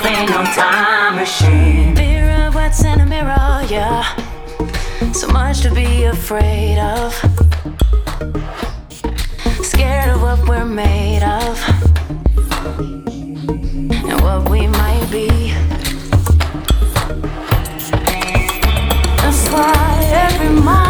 phantom time machine. Mirror, what's in a mirror? Yeah, so much to be afraid of. Scared of what we're made of and what we might be. That's why every mind.